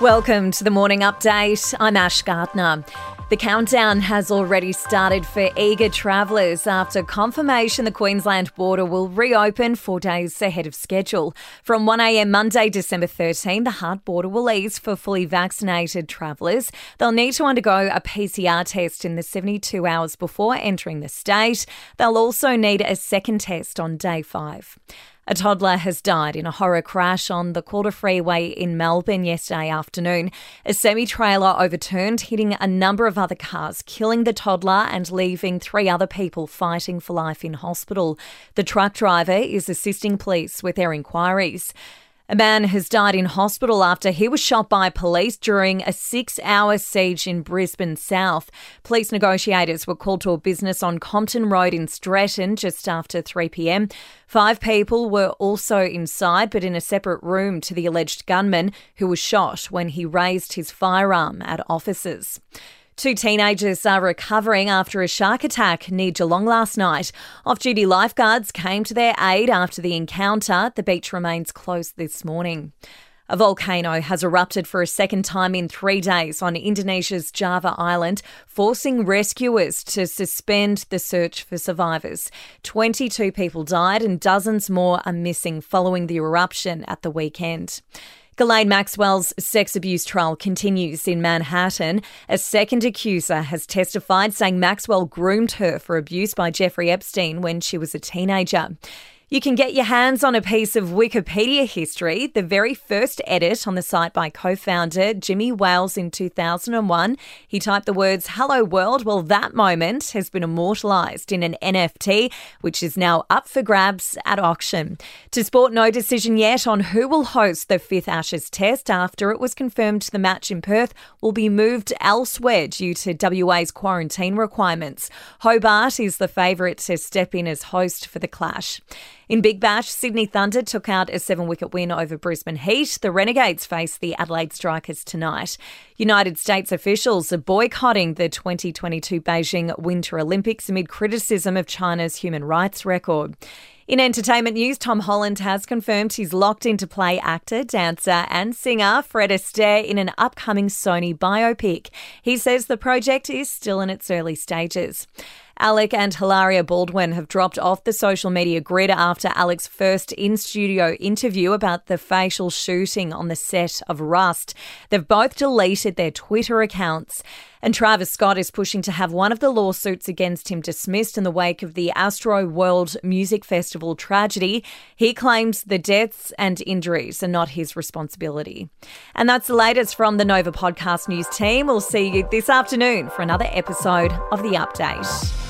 Welcome to the morning update. I'm Ash Gardner. The countdown has already started for eager travellers after confirmation the Queensland border will reopen four days ahead of schedule. From 1am Monday, December 13, the hard border will ease for fully vaccinated travellers. They'll need to undergo a PCR test in the 72 hours before entering the state. They'll also need a second test on day five. A toddler has died in a horror crash on the Calder Freeway in Melbourne yesterday afternoon. A semi trailer overturned, hitting a number of other cars, killing the toddler and leaving three other people fighting for life in hospital. The truck driver is assisting police with their inquiries. A man has died in hospital after he was shot by police during a six hour siege in Brisbane South. Police negotiators were called to a business on Compton Road in Stretton just after 3 pm. Five people were also inside, but in a separate room to the alleged gunman who was shot when he raised his firearm at officers. Two teenagers are recovering after a shark attack near Geelong last night. Off duty lifeguards came to their aid after the encounter. The beach remains closed this morning. A volcano has erupted for a second time in three days on Indonesia's Java Island, forcing rescuers to suspend the search for survivors. 22 people died and dozens more are missing following the eruption at the weekend. Ghislaine Maxwell's sex abuse trial continues in Manhattan. A second accuser has testified saying Maxwell groomed her for abuse by Jeffrey Epstein when she was a teenager. You can get your hands on a piece of Wikipedia history, the very first edit on the site by co founder Jimmy Wales in 2001. He typed the words, Hello World. Well, that moment has been immortalised in an NFT, which is now up for grabs at auction. To sport, no decision yet on who will host the fifth Ashes test after it was confirmed the match in Perth will be moved elsewhere due to WA's quarantine requirements. Hobart is the favourite to step in as host for the clash. In Big Bash, Sydney Thunder took out a seven wicket win over Brisbane Heat. The Renegades face the Adelaide Strikers tonight. United States officials are boycotting the 2022 Beijing Winter Olympics amid criticism of China's human rights record. In entertainment news, Tom Holland has confirmed he's locked into play actor, dancer, and singer Fred Astaire in an upcoming Sony biopic. He says the project is still in its early stages. Alec and Hilaria Baldwin have dropped off the social media grid after Alec's first in studio interview about the facial shooting on the set of Rust. They've both deleted their Twitter accounts. And Travis Scott is pushing to have one of the lawsuits against him dismissed in the wake of the Astroworld Music Festival tragedy. He claims the deaths and injuries are not his responsibility. And that's the latest from the Nova Podcast News team. We'll see you this afternoon for another episode of The Update.